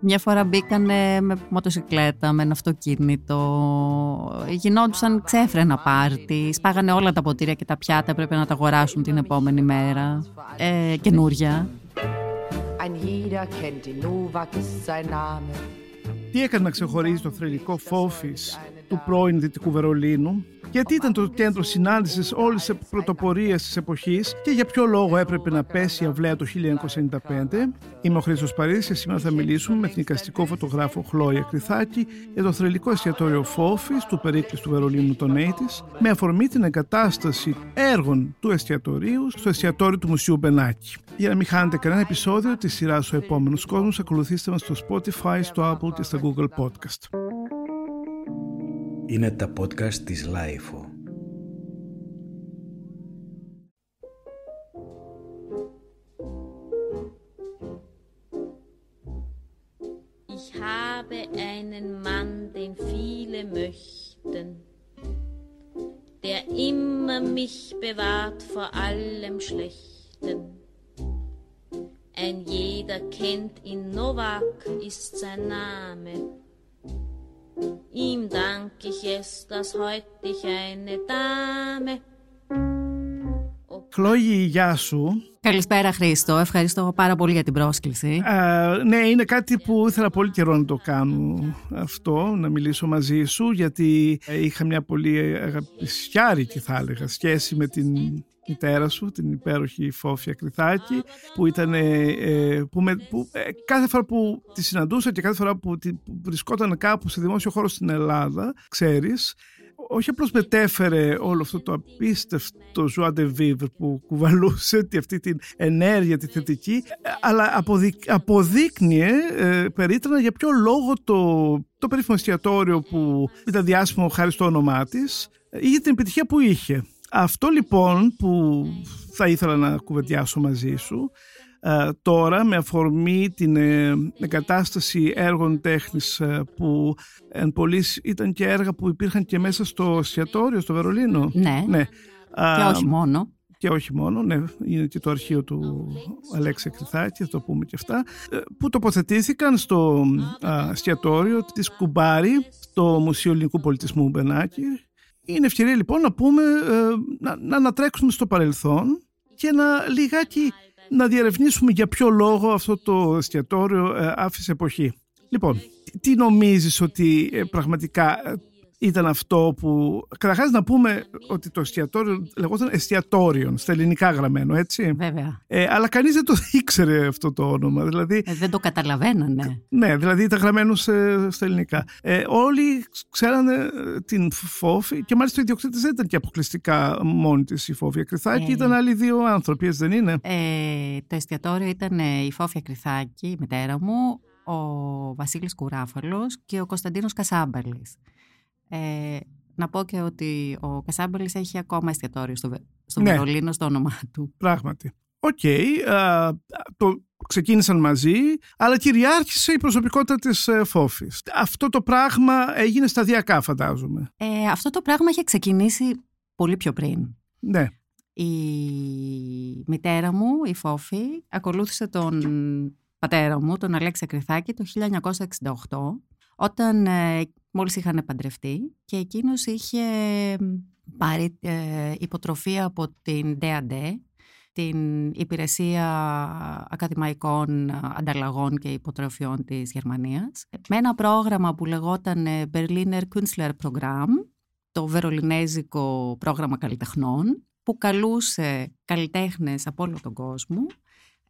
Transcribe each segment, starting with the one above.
Μια φορά μπήκανε με μοτοσυκλέτα, με ένα αυτοκίνητο. Γινόντουσαν ξέφρενα πάρτι. Σπάγανε όλα τα ποτήρια και τα πιάτα. Πρέπει να τα αγοράσουν την επόμενη μέρα. Ε, καινούρια. Τι έκανε να ξεχωρίζει το θρελικό φόφης; Του πρώην Δυτικού Βερολίνου γιατί ήταν το κέντρο συνάντησης όλης της πρωτοπορίας της εποχής και για ποιο λόγο έπρεπε να πέσει η αυλαία το 1995. Είμαι ο Χρήστος Παρίσης και σήμερα θα μιλήσουμε με την εικαστικό φωτογράφο Χλόη Ακριθάκη για το θρυλικό εστιατόριο Fofi's του περίκλειστου του Βερολίνου των eighties με αφορμή την εγκατάσταση έργων του εστιατορίου στο εστιατόριο του Μουσείου Μπενάκη. Για να μην χάνετε κανένα επεισόδιο της σειράς Ο Επόμενος Κόσμος, ακολουθήστε μας στο Spotify, στο Apple και στο Google Podcast. Είναι τα podcast της Λάιφο. Ich habe einen Mann, den viele möchten, der immer mich bewahrt vor allem Schlechten. Ein jeder kennt ihn, Novak ist sein Name. Ihm dank ich es, dass heute ich eine Dame. Χλόγη, γεια σου. Καλησπέρα Χρήστο, ευχαριστώ πάρα πολύ για την πρόσκληση. ναι, είναι κάτι που ήθελα πολύ καιρό να το κάνω αυτό, να μιλήσω μαζί σου, γιατί είχα μια πολύ αγαπησιάρικη θα έλεγα σχέση με την μητέρα σου, την υπέροχη Φόφια Κρυθάκη, που ήταν ε, που, με, που ε, κάθε φορά που τη συναντούσα και κάθε φορά που, τη, που βρισκόταν κάπου σε δημόσιο χώρο στην Ελλάδα, ξέρεις, όχι απλώς μετέφερε όλο αυτό το απίστευτο joie de vivre που κουβαλούσε αυτή την ενέργεια τη θετική αλλά αποδεικ, αποδείκνυε ε, περίτρανα για ποιο λόγο το, το περίφημο εστιατόριο που ήταν διάσημο χάρη στο όνομά της είχε την επιτυχία που είχε. Αυτό λοιπόν που θα ήθελα να κουβεντιάσω μαζί σου ε, τώρα με αφορμή την ε, εγκατάσταση έργων τέχνης ε, που εν πολλής ήταν και έργα που υπήρχαν και μέσα στο εστιατόριο στο Βερολίνο. Ναι, ναι. και όχι μόνο. Και όχι μόνο, ναι, είναι και το αρχείο του Αλέξη Κρυθάκη, θα το πούμε και αυτά, που τοποθετήθηκαν στο εστιατόριο της Κουμπάρη, στο Μουσείο Ελληνικού Πολιτισμού Μπενάκη είναι ευκαιρία λοιπόν να πούμε, ε, να, να ανατρέξουμε στο παρελθόν και να λιγάκι να διερευνήσουμε για ποιο λόγο αυτό το εστιατόριο ε, άφησε εποχή. Λοιπόν, τι νομίζεις ότι ε, πραγματικά ήταν αυτό που. Καταρχάς να πούμε ότι το εστιατόριο λεγόταν εστιατόριον, στα ελληνικά γραμμένο, έτσι. Βέβαια. Ε, αλλά κανείς δεν το ήξερε αυτό το όνομα. Δηλαδή, ε, δεν το καταλαβαίνανε. Ναι, δηλαδή ήταν γραμμένος στα ελληνικά. Ε, όλοι ξέρανε ε, την Φόφη και μάλιστα ο ιδιοκτήτης δεν ήταν και αποκλειστικά μόνη της η Φόφια Κρυθάκη, ε, ήταν άλλοι δύο άνθρωποι, έτσι δεν είναι; Ε, το εστιατόριο ήταν η Φόφια Κρυθάκη, η μητέρα μου, ο Βασίλης Κουράφαλος και ο Κωνσταντίνος Κασάμπαλης. Ε, να πω και ότι ο Κασάμπελης έχει ακόμα εστιατόριο στο, στο ναι. Βερολίνο στο όνομά του. Πράγματι. OK, okay, το ξεκίνησαν μαζί, αλλά κυριάρχησε η προσωπικότητα της ε, Φόφης. Αυτό το πράγμα έγινε σταδιακά φαντάζομαι. Ε, αυτό το πράγμα είχε ξεκινήσει πολύ πιο πριν. Ναι. Η μητέρα μου, η Φόφη, ακολούθησε τον πατέρα μου, τον Αλέξη Ακριθάκη, το 1968, όταν ε, μόλις είχαν παντρευτεί και εκείνος είχε πάρει ε, υποτροφία από την DAD, την Υπηρεσία Ακαδημαϊκών Ανταλλαγών και Υποτροφιών της Γερμανίας, με ένα πρόγραμμα που λεγόταν Berliner Künstler Programm, το βερολινέζικο πρόγραμμα καλλιτεχνών, που καλούσε καλλιτέχνες από όλο τον κόσμο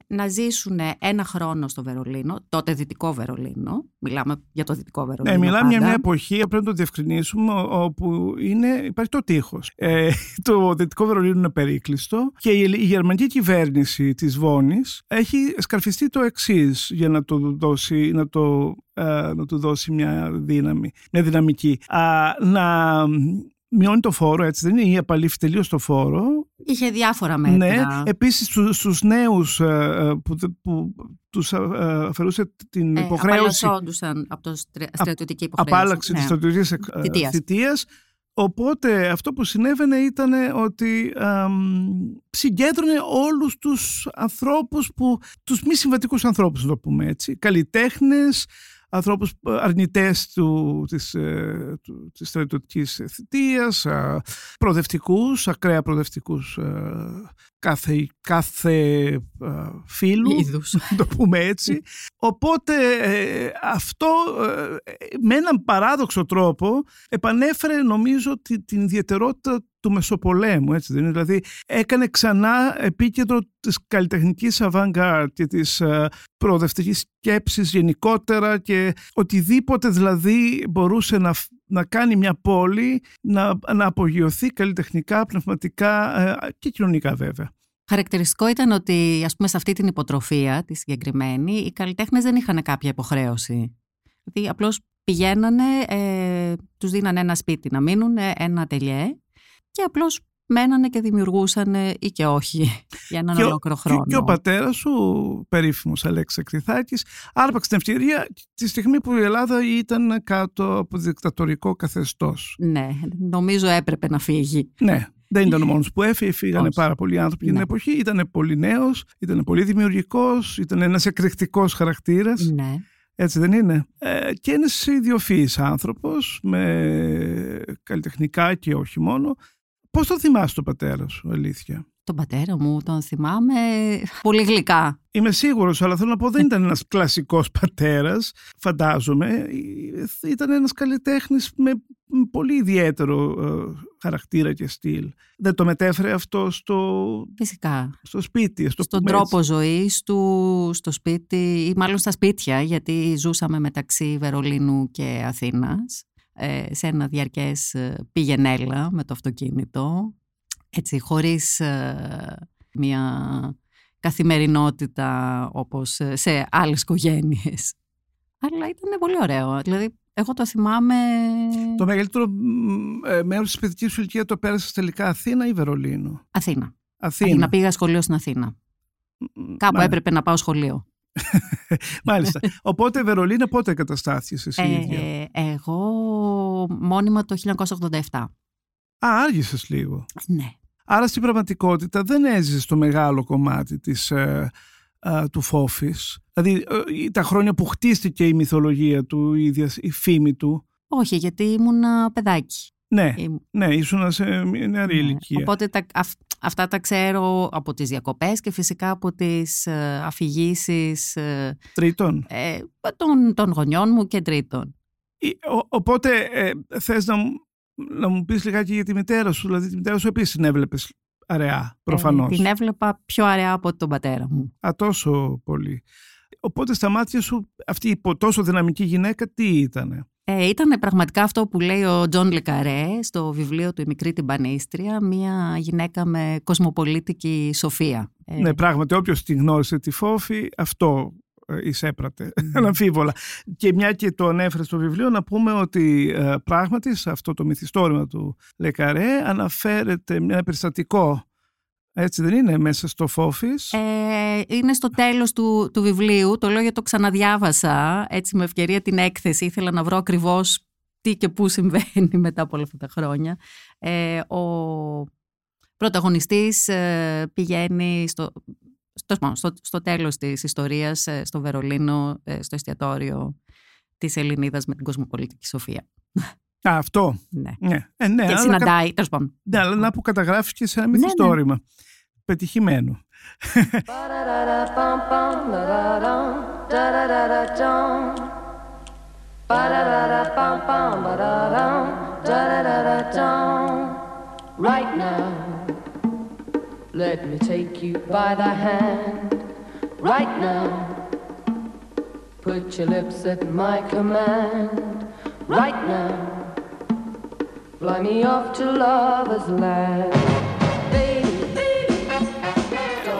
να ζήσουν ένα χρόνο στο Βερολίνο, τότε Δυτικό Βερολίνο. Μιλάμε για το Δυτικό Βερολίνο. Ναι, μιλάμε για μια εποχή, πρέπει να το διευκρινίσουμε, όπου είναι, υπάρχει το τείχος. Ε, το Δυτικό Βερολίνο είναι περίκλειστο και η, η γερμανική κυβέρνηση της Βόνης έχει σκαρφιστεί το εξής για να το δώσει, να το, ε, να του δώσει μια δύναμη, μια δυναμική. Α, να μειώνει το φόρο, έτσι δεν είναι, ή απαλήφει τελείως το φόρο. Είχε διάφορα μέτρα. Ναι, επίσης στου νέους ε, ε, που, που τους ε, αφαιρούσε την ε, υποχρέωση. Απαλλασσόντουσαν από το στρατιωτική υποχρέωση. Απάλλαξη ναι. τη στρατιωτική θητείας. Οπότε αυτό που συνέβαινε ήταν ότι αμ, συγκέντρωνε όλους τους ανθρώπους, που, τους μη συμβατικούς ανθρώπους να το πούμε έτσι, καλλιτέχνες, ανθρώπους ε, αρνητές του, της, ε, του, της στρατιωτικής θητείας, α, προοδευτικούς, ακραία προοδευτικούς ε, κάθε, κάθε α, φίλου, Είδους. να το πούμε έτσι. Οπότε ε, αυτό ε, με έναν παράδοξο τρόπο επανέφερε νομίζω τη- την ιδιαιτερότητα του Μεσοπολέμου, έτσι δεν είναι; Δηλαδή έκανε ξανά επίκεντρο της καλλιτεχνικής avant-garde και της ε, προοδευτικής σκέψης γενικότερα και οτιδήποτε δηλαδή μπορούσε να, φ- να κάνει μια πόλη να, να απογειωθεί καλλιτεχνικά, πνευματικά ε, και κοινωνικά βέβαια. Χαρακτηριστικό ήταν ότι, ας πούμε, σε αυτή την υποτροφία, τη συγκεκριμένη, οι καλλιτέχνες δεν είχαν κάποια υποχρέωση. Δηλαδή, απλώς πηγαίνανε, ε, τους δίνανε ένα σπίτι να μείνουν, ε, ένα ατελιέ και απλώς μένανε και δημιουργούσαν ε, ή και όχι για έναν Και ο- ολόκληρο Και, χρόνο. και ο πατέρας σου, περίφημος Αλέξης Ακριθάκης, άρπαξε την ευκαιρία τη στιγμή που η Ελλάδα ήταν κάτω από δικτατορικό καθεστώς. Ναι, νομίζω έπρεπε να φύγει. Ναι, δεν ήταν ο μόνος που έφυγε, φύγανε Όχι. πάρα πολλοί άνθρωποι για την Ναι. εποχή. Ήταν πολύ νέος, ήταν πολύ δημιουργικός, ήταν ένας εκρηκτικός χαρακτήρας. Ναι. Έτσι δεν είναι. Ε, και ένας ιδιοφυής άνθρωπος με καλλιτεχνικά και όχι μόνο. Πώς το θυμάσαι τον πατέρα σου, αλήθεια; Τον πατέρα μου τον θυμάμαι πολύ γλυκά. Είμαι σίγουρος, αλλά θέλω να πω δεν ήταν ένας κλασικός πατέρας, φαντάζομαι. Ήταν ένας καλλιτέχνης με πολύ ιδιαίτερο ε, χαρακτήρα και στυλ. Δεν το μετέφερε αυτό στο, Φυσικά. στο σπίτι, ας το Στον πούμε τρόπο έτσι. ζωής του, στο σπίτι ή μάλλον στα σπίτια γιατί ζούσαμε μεταξύ Βερολίνου και Αθήνας ε, σε ένα διαρκές ε, πηγενέλα με το αυτοκίνητο έτσι χωρίς ε, μια καθημερινότητα όπως ε, σε άλλες οικογένειες. Αλλά ήταν πολύ ωραίο. Δηλαδή εγώ το θυμάμαι... Το μεγαλύτερο μ, ε, μέρος της παιδικής σου ηλικίας το πέρασες τελικά Αθήνα ή Βερολίνο; Αθήνα. Αθήνα. Αθήνα. Πήγα σχολείο στην Αθήνα. Κάπου Μάλιστα. έπρεπε να πάω σχολείο. Μάλιστα. Οπότε Βερολίνο πότε εγκαταστάθηκες εσύ ίδια; Ε, εγώ μόνιμα το 1987. Α, άργησες λίγο. Ναι. Άρα στην πραγματικότητα δεν έζησες το μεγάλο κομμάτι της, ε, ε, του φόφης. Δηλαδή ε, τα χρόνια που χτίστηκε η μυθολογία του, η, ίδια, η φήμη του. Όχι, γιατί ήμουν παιδάκι. Ναι, Ήμ- ναι, ήσουν σε μια νεαρή ναι. ηλικία. Οπότε τα, αυ- αυτά τα ξέρω από τις διακοπές και φυσικά από τις ε, αφηγήσεις ε, Τρίτον. ε, των, των γονιών μου και τρίτων. Ε, ο- Οπότε ε, θες να, μου- να μου πεις λιγάκι για τη μητέρα σου. Δηλαδή τη μητέρα σου επίσης την έβλεπες αραιά, προφανώς. Ε, την έβλεπα πιο αραιά από τον πατέρα μου. Α, τόσο πολύ. Οπότε στα μάτια σου αυτή η πο- τόσο δυναμική γυναίκα τι ήτανε; Ε, ήταν πραγματικά αυτό που λέει ο Τζον Λε Καρέ στο βιβλίο του «Η μικρή τυμπανίστρια», μια γυναίκα με κοσμοπολίτικη σοφία. Ε, Ναι, πράγματι, όποιος την γνώρισε τη Φόφη, αυτό ε, εισέπραττε, αναμφίβολα. Και μια και το ανέφερε στο βιβλίο, να πούμε ότι ε, πράγματι σε αυτό το μυθιστόρημα του Λεκαρέ αναφέρεται ένα περιστατικό, έτσι δεν είναι, μέσα στο φόφης; Ε, είναι στο τέλος του, του βιβλίου, το λέω γιατί το ξαναδιάβασα, έτσι με ευκαιρία την έκθεση, ήθελα να βρω ακριβώς τι και πού συμβαίνει μετά από όλα αυτά τα χρόνια. Ε, ο πρωταγωνιστής ε, πηγαίνει στο, στο, στο, στο τέλος της ιστορίας, ε, στο Βερολίνο, ε, στο εστιατόριο της Ελληνίδας με την κοσμοπολιτική σοφία. Α, αυτό. Ναι. Ναι, ε, ναι, και αλλά, συναντάει, τέλος πάντων. ναι, αλλά να που καταγράφεις και σε ένα Ναι, ναι. μυθιστόρημα. Πετυχημένο. Right now, let me take you by the hand. Right now, put your lips at my command. Right now, fly me off to lover's land.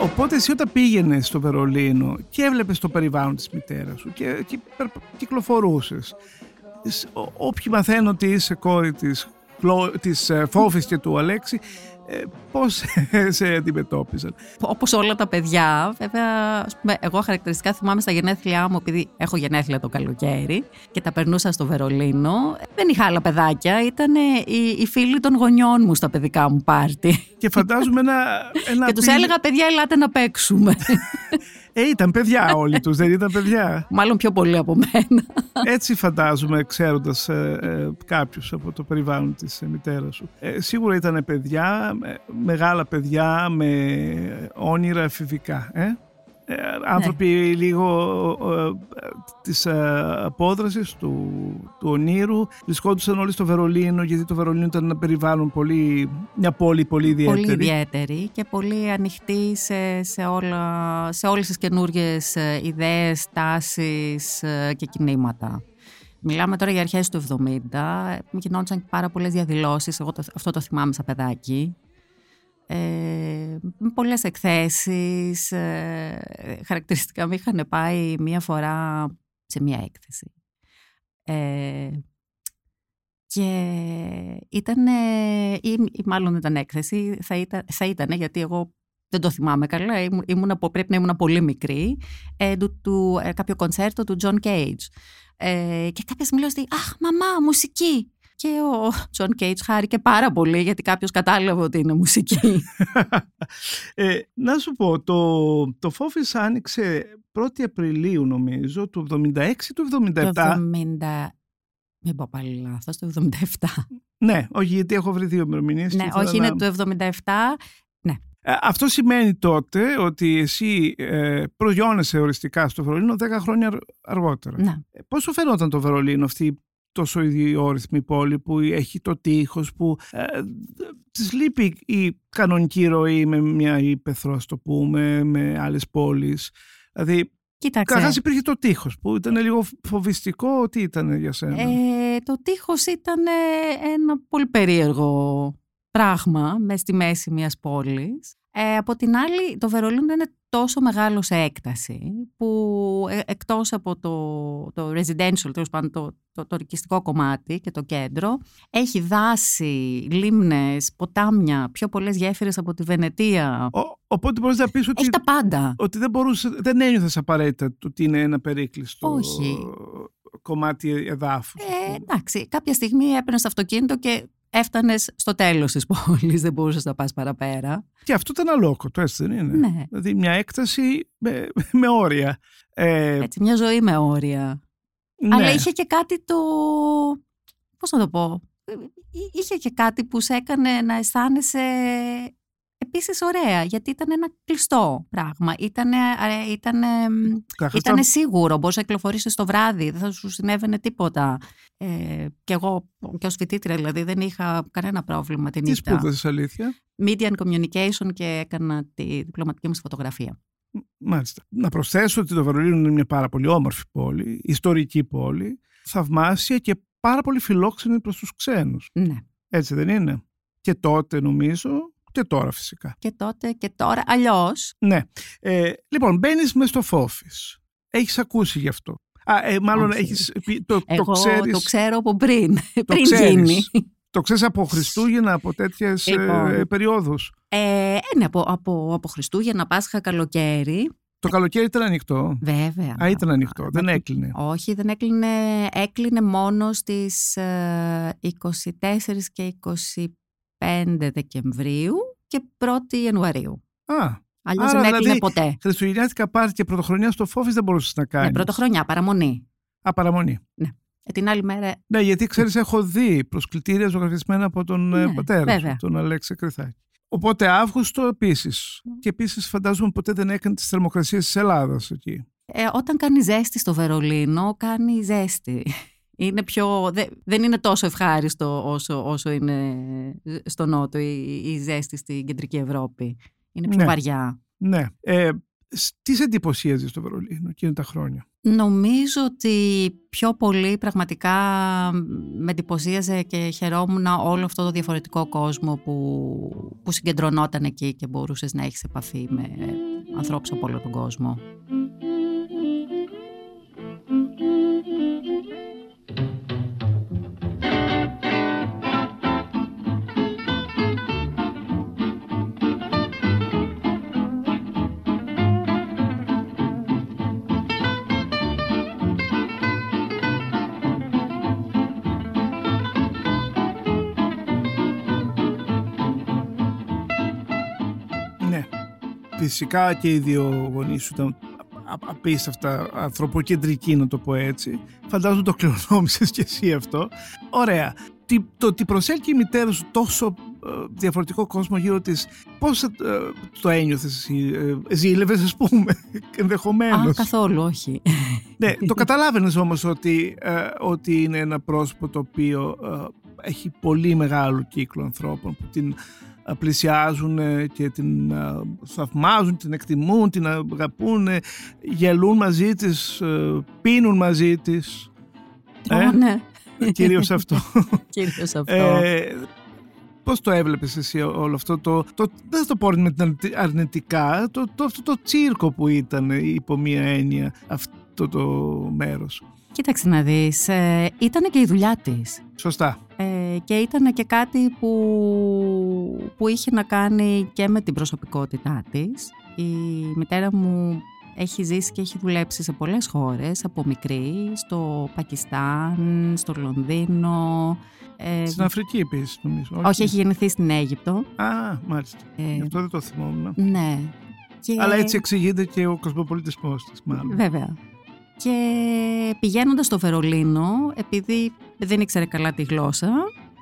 Οπότε εσύ όταν πήγαινες στο Βερολίνο και έβλεπες το περιβάλλον της μητέρας σου και, και περ- κυκλοφορούσες σ- ό- όποιοι μαθαίνουν ότι είσαι κόρη της, Χλω- της ε, Φόφης και του Αλέξη ε, πώς σε αντιμετώπιζαν. Όπως όλα τα παιδιά, βέβαια, ας πούμε, εγώ χαρακτηριστικά θυμάμαι στα γενέθλιά μου, επειδή έχω γενέθλια το καλοκαίρι και τα περνούσα στο Βερολίνο. Δεν είχα άλλα παιδάκια. Ήταν οι, οι φίλοι των γονιών μου στα παιδικά μου πάρτι. Και φαντάζομαι ένα. ένα και τους πι- έλεγα, παιδιά, ελάτε να παίξουμε. Ε, ήταν παιδιά όλοι τους, δεν ήταν παιδιά; Μάλλον πιο πολύ από μένα. Έτσι φαντάζομαι, ξέροντας ε, ε, κάποιους από το περιβάλλον της ε, μητέρας σου. Ε, σίγουρα ήταν παιδιά, ε, μεγάλα παιδιά με όνειρα εφηβικά. Ε; Ε, άνθρωποι λίγο ε, ε, της ε, απόδρασης, του, του ονείρου. Βρισκόντουσαν όλοι στο Βερολίνο, γιατί το Βερολίνο ήταν ένα περιβάλλον πολύ, μια πόλη πολύ ιδιαίτερη. πολύ ιδιαίτερη και πολύ ανοιχτή σε, σε, όλα, σε όλες τις καινούργιες ε, ιδέες, τάσεις ε, και κινήματα. Μιλάμε τώρα για αρχές του 70, γινόντουσαν και πάρα πολλές διαδηλώσεις, εγώ το, αυτό το θυμάμαι σαν παιδάκι. Ε, με πολλές εκθέσεις, ε, χαρακτηριστικά με είχαν πάει μία φορά σε μία έκθεση. Ε, και ήταν, ή, ή μάλλον δεν ήταν έκθεση, θα ήταν, θα ήτανε, γιατί εγώ δεν το θυμάμαι καλά, ήμουν, ήμουν από- πρέπει να ήμουν πολύ μικρή, ε, του, του, ε, κάποιο κονσέρτο του John Cage. Ε, και κάποια στιγμή λέω στη, αχ μαμά, μουσική. Και ο John Cage χάρηκε πάρα πολύ γιατί κάποιος κατάλαβε ότι είναι μουσική. ε, να σου πω, το, το Fofi's άνοιξε 1η Απριλίου νομίζω, του 76 του 77. Το 70... Μην πω πάλι λάθος, το 77. Ναι, όχι γιατί έχω βρει δύο ημερομηνίες. ναι, και ήθελα όχι, να- είναι το 77. Ε, Αυτό σημαίνει τότε ότι εσύ ε, προγιώνεσαι οριστικά στο Βερολίνο 10 χρόνια αρ- αργότερα. Ναι. Ε, Πόσο φαινόταν το Βερολίνο αυτή η τόσο ιδιόρυθμη πόλη που έχει το τείχος που ε, της λείπει η κανονική ροή με μια ύπεθρο ας το πούμε με άλλες πόλεις δηλαδή Κοίταξε. καταρχάς υπήρχε το τείχος που ήταν λίγο φοβιστικό τι ήταν για σένα; Ε, το τείχος ήταν ε, ένα πολύ περίεργο πράγμα μες στη μέση μιας πόλης. Ε, από την άλλη, το Βερολίνο είναι τόσο μεγάλο σε έκταση που ε, εκτός από το, το residential, τέλος πάντων το, το, το οικιστικό κομμάτι και το κέντρο, έχει δάση, λίμνες, ποτάμια, πιο πολλές γέφυρες από τη Βενετία. Ο, οπότε μπορείς να πεις ότι, Έχει τα πάντα. ότι δεν, μπορούσες, δεν ένιωθες απαραίτητα ότι είναι ένα περίκλειστο Όχι. κομμάτι εδάφους. ας Ε, πούμε. εντάξει, κάποια στιγμή έπαιρνες το αυτοκίνητο και έφτανες στο τέλος της πόλης, δεν μπορούσες να πας παραπέρα. Και αυτό ήταν αλόκοτο, έτσι δεν είναι. Ναι. Δηλαδή μια έκταση με, με όρια. Ε, Έτσι, μια ζωή με όρια. ναι. Αλλά είχε και κάτι το. Πώς να το πω. Ε, Είχε και κάτι που σε έκανε να αισθάνεσαι επίσης ωραία, γιατί ήταν ένα κλειστό πράγμα. Ήταν ήτανε, Καταρχάς ήτανε τα- σίγουρο, μπορούσε να κυκλοφορήσει το βράδυ, δεν θα σου συνέβαινε τίποτα. Ε, και εγώ και ως φοιτήτρια δηλαδή δεν είχα κανένα πρόβλημα την Τι νύχτα. σπούδασες αλήθεια; Media and Communication και έκανα τη διπλωματική μου στη φωτογραφία. Μάλιστα. Να προσθέσω ότι το Βερολίνο είναι μια πάρα πολύ όμορφη πόλη, ιστορική πόλη, θαυμάσια και πάρα πολύ φιλόξενη προς τους ξένους. Ναι. Έτσι δεν είναι; Και τότε νομίζω και τώρα φυσικά. Και τότε και τώρα. Αλλιώς. Ναι. Ε, λοιπόν, μπαίνεις μες στο Φόφις. Έχεις ακούσει γι' αυτό. Α, ε, μάλλον Όχι. έχεις, πει- το, Εγώ το ξέρεις, το ξέρω από πριν. πριν ξέρεις. γίνει. το ξέρεις από Χριστούγεννα, από τέτοιες Λοιπόν. ε, περιόδους. Ε, ναι, από, από, από Χριστούγεννα, Πάσχα, καλοκαίρι. Το καλοκαίρι ήταν ανοιχτό. Βέβαια. Α, ήταν ανοιχτό, δεν με- έκλεινε. Όχι, δεν έκλεινε. Έκλεινε μόνο στις ε, 24 και 25 Δεκεμβρίου και 1η Ιανουαρίου. Α, Αλλιώς Άρα, δεν έκλεινε δηλαδή, ποτέ. Χριστουγεννιάτικα πάρτι και πρωτοχρονιά στο Φόφις δεν μπορούσες να Ναι, κάνεις. πρωτοχρονιά, παραμονή. Α, παραμονή. Ε, την άλλη μέρα. Ναι, γιατί ξέρεις έχω δει προσκλητήρια ζωγραφισμένα από τον ε, Ναι, πατέρα βέβαια. σου, τον Αλέξη Κρυθάκη. Οπότε Αύγουστο επίσης. Και επίσης φαντάζομαι ποτέ δεν έκανε τις θερμοκρασίες της Ελλάδας εκεί. Ε, όταν κάνει ζέστη στο Βερολίνο, κάνει ζέστη. Είναι πιο, δε- δεν είναι τόσο ευχάριστο όσο, όσο είναι στο Νότο η, η ζέστη στην Κεντρική Ευρώπη. Είναι πιο Ναι. βαριά. Ναι. Ε, σ- τι σε εντυπωσίαζε στο Βερολίνο εκείνα τα χρόνια; Νομίζω ότι πιο πολύ πραγματικά με εντυπωσίαζε και χαιρόμουν όλο αυτό το διαφορετικό κόσμο που, που συγκεντρωνόταν εκεί και μπορούσες να έχεις επαφή με ανθρώπους από όλο τον κόσμο. Φυσικά και οι δύο γονείς σου ήταν α- απίστευτα ανθρωποκεντρικοί, να το πω έτσι. Φαντάζομαι το κληρονόμησες και εσύ αυτό. Ωραία. Τι- Το ότι προσέλκυε η μητέρα σου τόσο ε, διαφορετικό κόσμο γύρω της, πώς ε, το ένιωθες εσύ, ε, ζήλευες ας πούμε, ενδεχομένως; Α, καθόλου, όχι. Ναι, το καταλάβαινες όμως ότι, ε, ότι είναι ένα πρόσωπο το οποίο ε, έχει πολύ μεγάλο κύκλο ανθρώπων που την ε, πλησιάζουν ε, και την ε, θαυμάζουν, την εκτιμούν, την αγαπούν, ε, γελούν μαζί της, ε, πίνουν μαζί της. Ε, Ω, ναι, κυρίως αυτό. κυρίως αυτό. Ε, πώς το έβλεπες εσύ όλο αυτό το, το δεν θα το πω αρνητι- αρνητικά, το, το, αυτό το τσίρκο που ήταν υπό μία έννοια αυτό το μέρος. Κοίταξε να δεις, ε, ήταν και η δουλειά της. Σωστά. Ε, και ήταν και κάτι που, που είχε να κάνει και με την προσωπικότητά της. Η μητέρα μου έχει ζήσει και έχει δουλέψει σε πολλές χώρες από μικρή, στο Πακιστάν, στο Λονδίνο. Ε, Στην Αφρική επίσης νομίζω. όχι, έχει γεννηθεί στην Αίγυπτο. Α, μάλιστα. Ε, Γι' αυτό δεν το θυμόμουν. ναι. Και... Αλλά έτσι εξηγείται και ο κοσμοπολιτισμός της μάλλον. Βέβαια. Και πηγαίνοντας στο Βερολίνο, επειδή δεν ήξερε καλά τη γλώσσα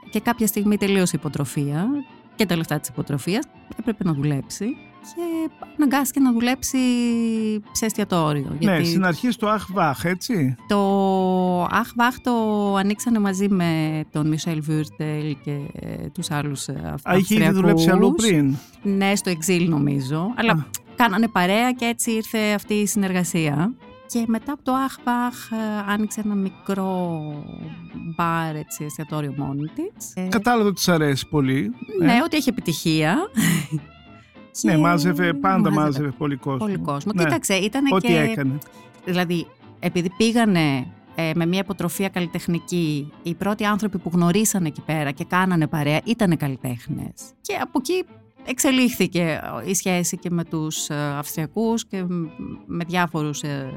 και κάποια στιγμή τελείωσε η υποτροφία και τα λεφτά της υποτροφίας, έπρεπε να δουλέψει και αναγκάστηκε να δουλέψει σε εστιατόριο. Ναι, στην αρχή στο Αχβάχ, έτσι. το Αχ Βάχ το ανοίξανε μαζί με τον Μισελ Βούρτελ και ε, τους άλλους ε, Α, είχε ήδη δουλέψει αλλού πριν; ναι, στο Exil νομίζω. Αλλά Α. κάνανε παρέα και έτσι ήρθε αυτή η συνεργασία. Και μετά από το Αχβάχ ε, άνοιξε ένα μικρό μπαρ, έτσι, εστιατόριο μόνη της. Ε, Κατάλαβα ότι της αρέσει πολύ. ναι, ε. ότι έχει επιτυχία. Ναι, Και μάζευε, πάντα μάζευε πολύ κόσμο. Πολύ κόσμο. Ναι. Κοίταξε, ήταν Ό,τι και... έκανε. Δηλαδή, επειδή πήγανε ε, με μια υποτροφία καλλιτεχνική, οι πρώτοι άνθρωποι που γνωρίσανε εκεί πέρα και κάνανε παρέα ήταν καλλιτέχνες. Και από εκεί εξελίχθηκε η σχέση και με τους ε, Αυστριακούς και μ- με διάφορους ε,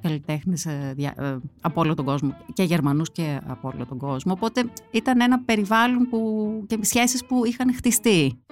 καλλιτέχνες ε, δια- ε, από όλο τον κόσμο και Γερμανούς και από όλο τον κόσμο. Οπότε ήταν ένα περιβάλλον που, και σχέσεις που είχαν χτιστεί.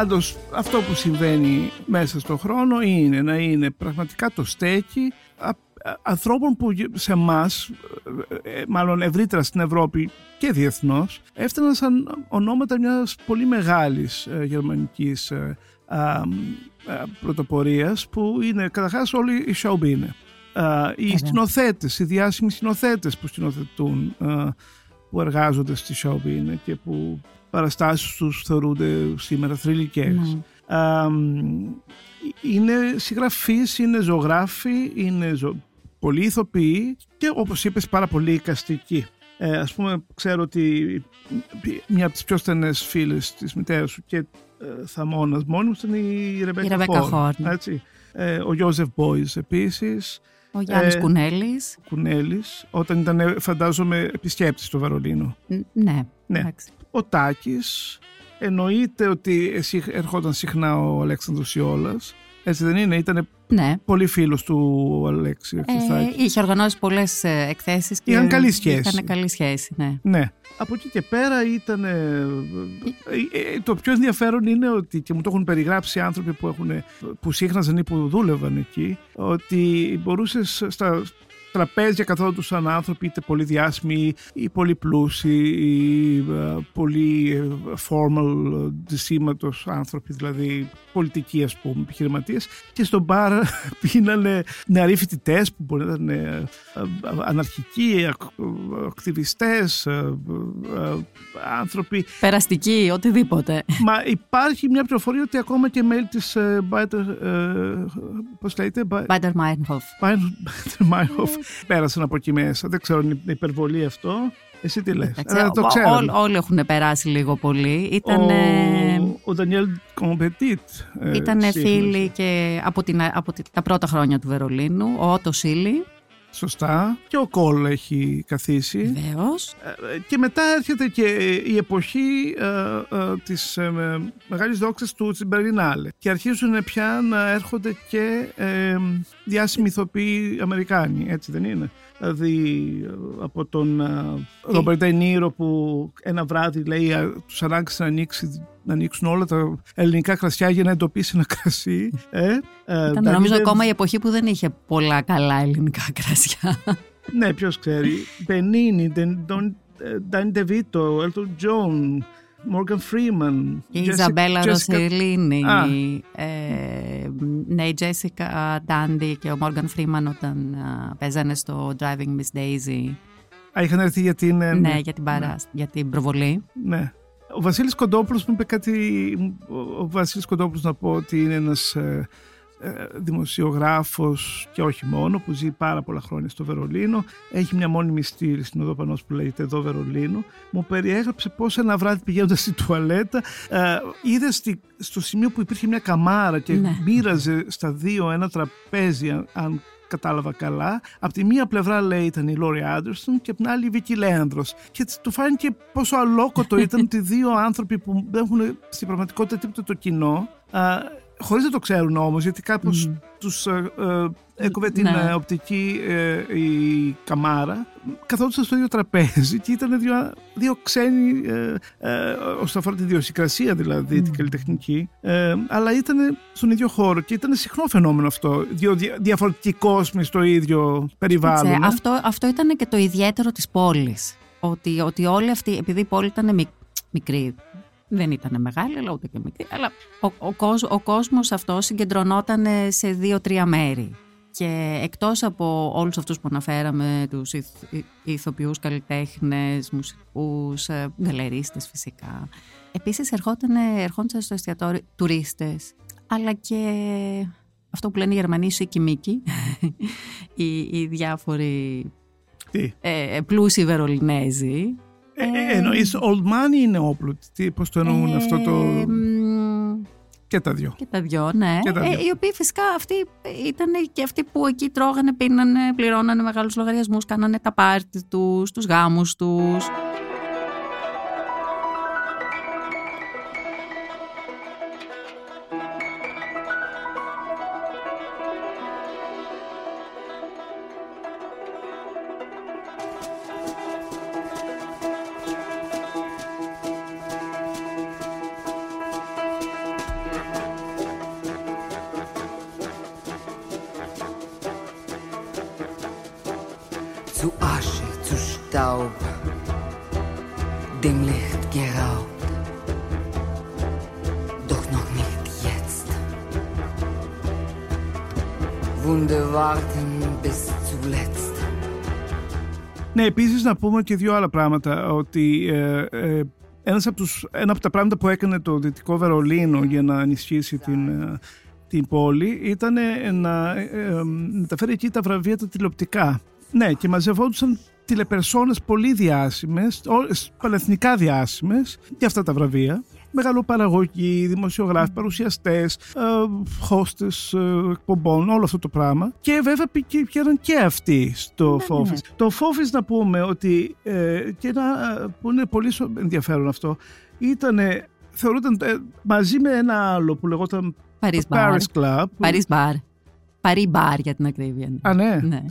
Πάντως αυτό που συμβαίνει μέσα στον χρόνο είναι να είναι πραγματικά το στέκι α- α- ανθρώπων που γε- σε εμάς, μάλλον ευρύτερα στην Ευρώπη και διεθνώς, έφταναν σαν ονόματα μιας πολύ μεγάλης ε, γερμανικής ε, α, μ, ε, πρωτοπορίας που είναι καταρχάς όλοι οι Σαουμπίνε. Α, Οι Βέβαια. σκηνοθέτες, οι διάσημοι σκηνοθέτες που σκηνοθετούν, α, που εργάζονται στη Σαουμπίνε και που παραστάσεις τους θεωρούνται σήμερα θρηλυκές. Ναι. Α, μ, είναι συγγραφείς, είναι ζωγράφοι, είναι ζω... πολλοί ηθοποιοί και όπως είπες πάρα πολύ εικαστικοί. Ε, ας πούμε ξέρω ότι μια από τις πιο στενές φίλες της μητέρας σου και ε, θαμώνας μόνιμος ήταν η Ρεμπέκα, Η Ρεμπέκα Χόρν, Χόρν. έτσι. Ε, ο Γιώζεφ Μπόις επίσης, Ο Γιάννης Ε, Κουνέλης. Κουνέλης, όταν ήταν ε, φαντάζομαι επισκέπτης στο Βερολίνο. Ν- Ναι, Ναι. εντάξει. Ο Τάκης, εννοείται ότι εσύ ερχόταν συχνά ο Αλέξανδρος Ιόλας, έτσι δεν είναι, ήταν Ναι. πολύ φίλος του ο Αλέξη Ε, Χριστάκη. είχε οργανώσει πολλές ε, εκθέσεις και Είχαν καλή σχέση. Είχαν καλή σχέση, ναι. Ναι. Από εκεί και πέρα ήταν. ε, ε, ε, το πιο ενδιαφέρον είναι ότι και μου το έχουν περιγράψει άνθρωποι που, έχουν, που σύχναζαν ή που δούλευαν εκεί, ότι μπορούσες στα τραπέζια καθόντουσαν άνθρωποι είτε πολύ διάσημοι ή πολύ πλούσιοι ή ε, πολύ ε, formal δυσήματος άνθρωποι, δηλαδή πολιτικοί ας πούμε επιχειρηματίες και στο μπαρ πίνανε νεαροί φοιτητές που μπορεί να ήταν ε, ε, αναρχικοί, ακ- ακτιβιστές, ε, ε, άνθρωποι. Περαστική, οτιδήποτε. Μα υπάρχει μια πληροφορία ότι ακόμα και μέλη της ε, Baader, ε, πώς λέγεται, Ba- Μπάντερ Μάινχοφ. Baader Meinhof πέρασαν από εκεί μέσα. Δεν ξέρω, είναι υπερβολή αυτό. Εσύ τι λες. Εντάξει, Ε, το ο- ξέρω. ό- όλοι έχουν περάσει λίγο πολύ. Ήταν, Ο, ε, ο Ντανιέλ Κον-Μπεντίτ. ε, ήτανε σύγχρονος. φίλοι και από, την, από τη- τα πρώτα χρόνια του Βερολίνου. Ο Ότο Σίλι, Σωστά. Και ο Κόλ έχει καθίσει. βεβαίως. Ε, Και μετά έρχεται και η εποχή ε, ε, της ε, με- μεγάλης δόξας του Τσιμπερινάλε και αρχίζουν πια να έρχονται και ε, διάσημοι ηθοποιοί Αμερικάνοι, έτσι δεν είναι; Δηλαδή ε, από τον Ρόμπερτ Νταϊνίρο που ένα βράδυ λέει α, τους ανάγκασε να, ανοίξει, να ανοίξουν όλα τα ελληνικά κρασιά για να εντοπίσει ένα κρασί. Ε, ε, Ήταν Danny νομίζω Dev- ακόμα η εποχή που δεν είχε πολλά καλά ελληνικά κρασιά. Ναι, ποιος ξέρει. Μπενίνι, Ντάνι Ντεβίτο, Έλτον Τζον, Μόργαν Φρήμαν. Και η Ιζαμπέλα Ροσελίνη. Α. Ε, ναι, η Τζέσικα Τάντι και ο Μόργαν Φρήμαν όταν α, παίζανε στο Driving Miss Daisy. Α, είχαν έρθει για την... ε, Ναι, για την, παρά, για την προβολή. ναι. Ο Βασίλης Κοντόπουλος μου είπε κάτι... Ο ο Βασίλης Κοντόπουλος να πω ότι είναι ένας ε, ε, δημοσιογράφος και όχι μόνο που ζει πάρα πολλά χρόνια στο Βερολίνο. Έχει μια μόνιμη στήλη στην Οδό Πανός που λέγεται εδώ Βερολίνο. Μου περιέγραψε πώς ένα βράδυ πηγαίνοντας στη τουαλέτα ε, είδε στη- στο σημείο που υπήρχε μια καμάρα και Ναι. μοίραζε στα δύο ένα τραπέζι αν, αν κατάλαβα καλά. Από τη μία πλευρά λέει ήταν η Λόρι Άντερσον και από την άλλη η Βίκη Λέανδρος. Και τσι- του φάνηκε πόσο αλόκοτο ήταν ότι δύο άνθρωποι που δεν έχουν στην πραγματικότητα τίποτα το κοινό. Α, χωρίς να το ξέρουν όμως, γιατί κάπως Μμμ. τους ε, ε, έκοβε την Ναι. ε, οπτική ε, η καμάρα. Καθόντουσαν στο ίδιο τραπέζι και ήταν δύο, δύο ξένοι ε, ε, όσον αφορά τη διοσυκρασία δηλαδή, την καλλιτεχνική. Ε, αλλά ήταν στον ίδιο χώρο και ήταν συχνό φαινόμενο αυτό. Δύο δια- διαφορετικοί κόσμοι στο ίδιο περιβάλλον. Κοίταξε, ε. αυτό, αυτό ήταν και το ιδιαίτερο της πόλης. Ότι, ότι όλοι αυτοί, επειδή η πόλη ήταν μικ- μικρή, δεν ήταν μεγάλη, αλλά ούτε και μικρή, αλλά ο, ο, κόσμ- ο κόσμος αυτός συγκεντρωνόταν σε δύο-τρία μέρη. Και εκτός από όλους αυτούς που αναφέραμε, τους ηθ, ηθ- ηθοποιούς, καλλιτέχνες, μουσικούς, ε, γκαλερίστες φυσικά, επίσης ερχόταν, ερχόντουσαν στο εστιατόριο τουρίστες, αλλά και αυτό που λένε οι Γερμανοί σικιμίκι, οι, οι διάφοροι Τι; ε, ε, πλούσιοι Βερολινέζοι. Ε, ε, εννοείς old money είναι όπλο. Τι, πώς το εννοούν αυτό το... Ε, μ, Και τα δυο. και τα δυο, ναι. Και τα Ε, δυο. οι οποίοι φυσικά αυτοί ήταν και αυτοί που εκεί τρώγανε, πίνανε, πληρώνανε μεγάλους λογαριασμούς, κάνανε τα πάρτι τους, τους γάμους τους. Wunde warten bis zuletzt. Ναι, επίσης να πούμε και δύο άλλα πράγματα. Ότι ε, ε, ένας από τους, ένα από τα πράγματα που έκανε το Δυτικό Βερολίνο για να ενισχύσει την, ε, την πόλη ήταν ε, να ε, ε, μεταφέρει εκεί τα βραβεία τα τηλεοπτικά. Ναι, και μαζευόντουσαν τηλεπερσόνες πολύ διάσημες, όλες πανεθνικά διάσημες για αυτά τα βραβεία. Μεγαλοπαραγωγοί, δημοσιογράφοι, παρουσιαστές, ε, hostess ε, εκπομπών, όλο αυτό το πράγμα. Και βέβαια πη- πήγαιναν και αυτοί στο Ναι, Fofis. ναι. Το Fofis να πούμε ότι ε, και ένα ε, που είναι πολύ σο- ενδιαφέρον αυτό ήταν θεωρούνταν ε, μαζί με ένα άλλο που λεγόταν Paris το Bar. Paris Club που- Paris Bar. Paris Bar για την ακρίβεια. Α, ναι. ναι.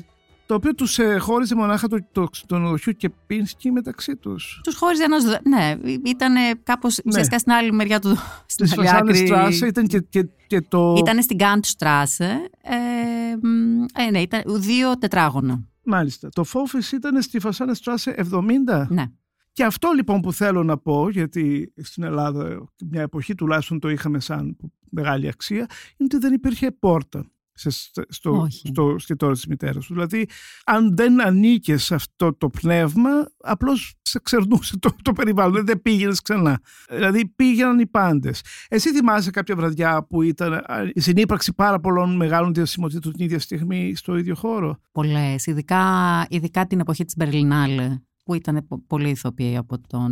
Το οποίο τους ε, χώριζε μονάχα το, το ξενοδοχείο και πίνσκι μεταξύ τους. Τους χώριζε ένας... δο- Ναι, ήταν κάπως ουσιαστικά στην άλλη μεριά του... Στην Της άλλη Φασάνες άκρη. Στράσε ήταν και, και, και το... Ήταν στην Kantstraße. Ε, μ, ε, ναι, ήταν δύο τετράγωνα. Μάλιστα. Το Fofis ήταν στη Φασάνες Στράσε 70. Ναι. Και αυτό λοιπόν που θέλω να πω, γιατί στην Ελλάδα μια εποχή τουλάχιστον το είχαμε σαν μεγάλη αξία, είναι ότι δεν υπήρχε πόρτα σε, στο, Όχι. στο εστιατόριο της μητέρας σου. Δηλαδή, αν δεν ανήκες σε αυτό το πνεύμα, απλώς σε ξερνούσε το, το περιβάλλον, δεν πήγαινες ξανά. Δηλαδή, πήγαιναν οι πάντες. Εσύ θυμάσαι κάποια βραδιά που ήταν α, η συνύπαρξη πάρα πολλών μεγάλων διασημοτήτων την ίδια στιγμή στο ίδιο χώρο; Πολλές, ειδικά, ειδικά την εποχή της Μπερλινάλε, που ήταν πο- πολλοί ηθοποιοί από τον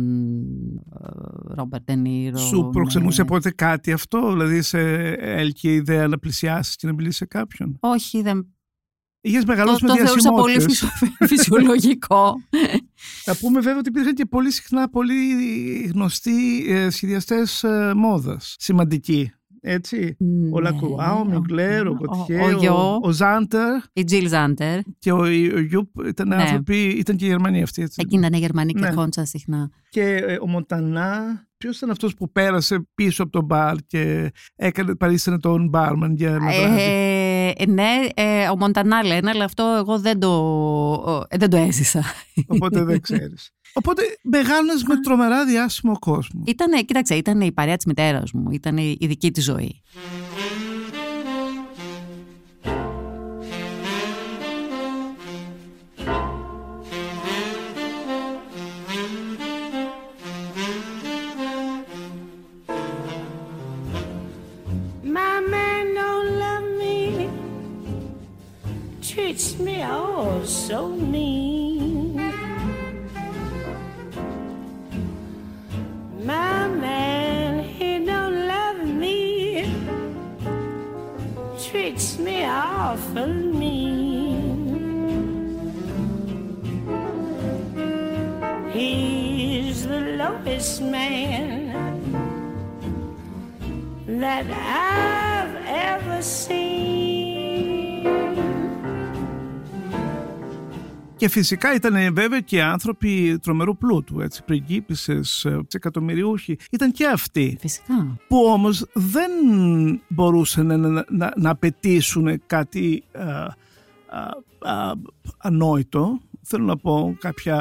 ε, Ρόμπερτ Ντενίρο. Σου προξενούσε ποτέ κάτι αυτό, δηλαδή σε έλκυε η ιδέα να πλησιάσεις και να μιλήσεις σε κάποιον; Όχι, δεν... Είχες το, μεγαλώσει με το θεωρούσα πολύ διασημότητες. φυσιο- φυσιολογικό. Να πούμε βέβαια ότι υπήρχαν και πολύ συχνά πολύ γνωστοί ε, σχεδιαστές ε, μόδας, σημαντικοί. Έτσι. Ο Ναι, Λακρουά, ο Μιγκλέρ, ο ο- Γκοτιέ, ο Γιο. ο, ο Ζάντερ Η Τζιλ Ζάντερ. και ο, ο Γιουπ ήταν Ναι. άνθρωποι, ήταν και Γερμανοί αυτοί. Έτσι. Εκείνη ήταν Γερμανή και Ναι. ερχόντουσαν συχνά. Και ε, ο Μοντανά, ποιος ήταν αυτός που πέρασε πίσω από τον μπαρ και έκανε, παρήσανε τον μπάρμαν για ένα βράδυ. Ε, ε, ναι, ε, ο Μοντανά λένε, αλλά αυτό εγώ δεν το, ε, δεν το έζησα. Οπότε δεν ξέρεις. Οπότε μεγάλωνες με τρομερά διάσημο κόσμο. Ήτανε, κοίταξε, ήταν η παρέα της μητέρας μου, ήταν η η δική της ζωή. Και φυσικά ήταν βέβαια και άνθρωποι τρομερού πλούτου, έτσι, πριγκίπισσες, ε, εκατομμυριούχοι. Ήταν και αυτοί. Φυσικά. που όμως δεν μπορούσαν να, να, να, να απαιτήσουν κάτι α, α, α, ανόητο. Θέλω να πω κάποια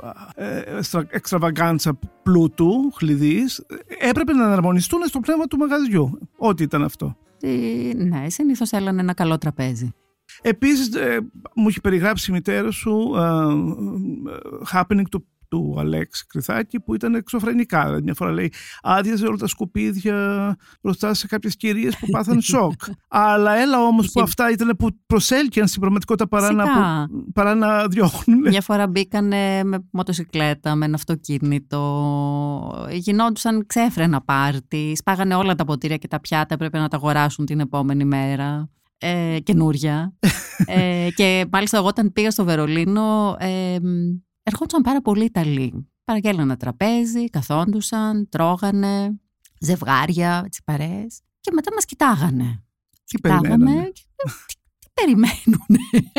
α, ε, εξτρα- εξτραβαγκάντσα πλούτου, χλειδής. Έπρεπε να αναρμονιστούν στο πνεύμα του μαγαζιού. Ό,τι ήταν αυτό. Ε, ναι, συνήθως έλανε ένα καλό τραπέζι. Επίσης ε, μου έχει περιγράψει η μητέρα σου ε, ε, happening του, του Αλέξη Κρυθάκη που ήταν εξωφρενικά. Δηλαδή, μια φορά λέει άδειαζε όλα τα σκουπίδια μπροστά σε κάποιες κυρίες που πάθαν σοκ. Αλλά έλα όμως που Είχε- αυτά ήταν που προσέλκυαν στην πραγματικότητα παρά, να, Φυσικά. που- παρά να διώχνουν. Μια φορά μπήκανε με μοτοσυκλέτα, με ένα αυτοκίνητο. Γινόντουσαν ξέφρενα πάρτι. Σπάγανε όλα τα ποτήρια και τα πιάτα. Έπρεπε να τα αγοράσουν την επόμενη μέρα. Ε, καινούρια. ε, και μάλιστα εγώ όταν πήγα στο Βερολίνο ε, ερχόντουσαν πάρα πολλοί Ιταλοί. Παραγγέλνανε ένα τραπέζι, καθόντουσαν, τρώγανε, ζευγάρια, έτσι παρέες. Και μετά μας κοιτάγανε. Τι Κοιτάγαμε περιμένανε. και τι, τι περιμένουνε.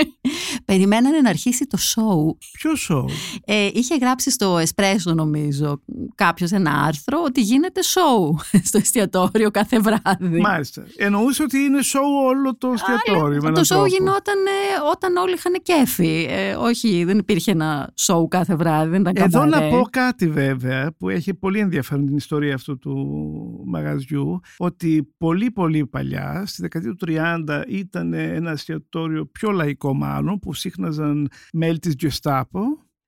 Περιμένανε να αρχίσει το show. Ποιο σοου. Ε, είχε γράψει στο Εσπρέσο νομίζω κάποιος ένα άρθρο ότι γίνεται show στο εστιατόριο κάθε βράδυ. Μάλιστα. Εννοούσε ότι είναι σοου όλο το εστιατόριο. με το έναν show τρόπο. γινόταν ε, όταν όλοι είχαν κέφι. Ε, όχι, δεν υπήρχε ένα show κάθε βράδυ, δεν ήταν Εδώ να καμπαρέ. πω κάτι βέβαια που έχει πολύ ενδιαφέρον την ιστορία αυτού του μαγαζιού ότι πολύ πολύ παλιά στη δεκαετία του 30 ήταν ένας εστιατόριο πιο λαϊκό μάλλον που σύχναζαν μέλη της Gestapo.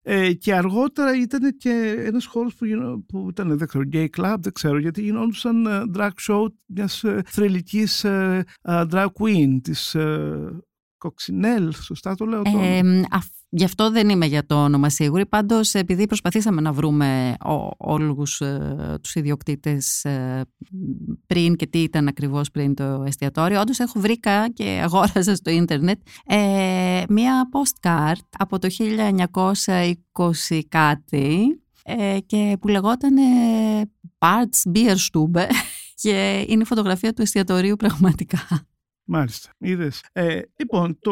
Ε, και αργότερα ήταν και ένας χώρος που, γινό, που ήταν δεν ξέρω, gay club, δεν ξέρω γιατί γινόντουσαν ε, drag show μιας ε, θρηλυκής ε, ε, drag queen της ε, Κοξινέλ, σωστά το λέω τώρα. Ε, αυ- γι' αυτό δεν είμαι για το όνομα σίγουρη. Πάντως, επειδή προσπαθήσαμε να βρούμε ό, όλους ε, τους ιδιοκτήτες ε, πριν και τι ήταν ακριβώς πριν το εστιατόριο, όντως έχω βρήκα και αγόραζα στο ίντερνετ ε, μία postcard από το 1920 κάτι ε, και που λεγόταν ε, Parts Bierstube και είναι η φωτογραφία του εστιατορίου πραγματικά. Μάλιστα, είδες. Ε, λοιπόν, το,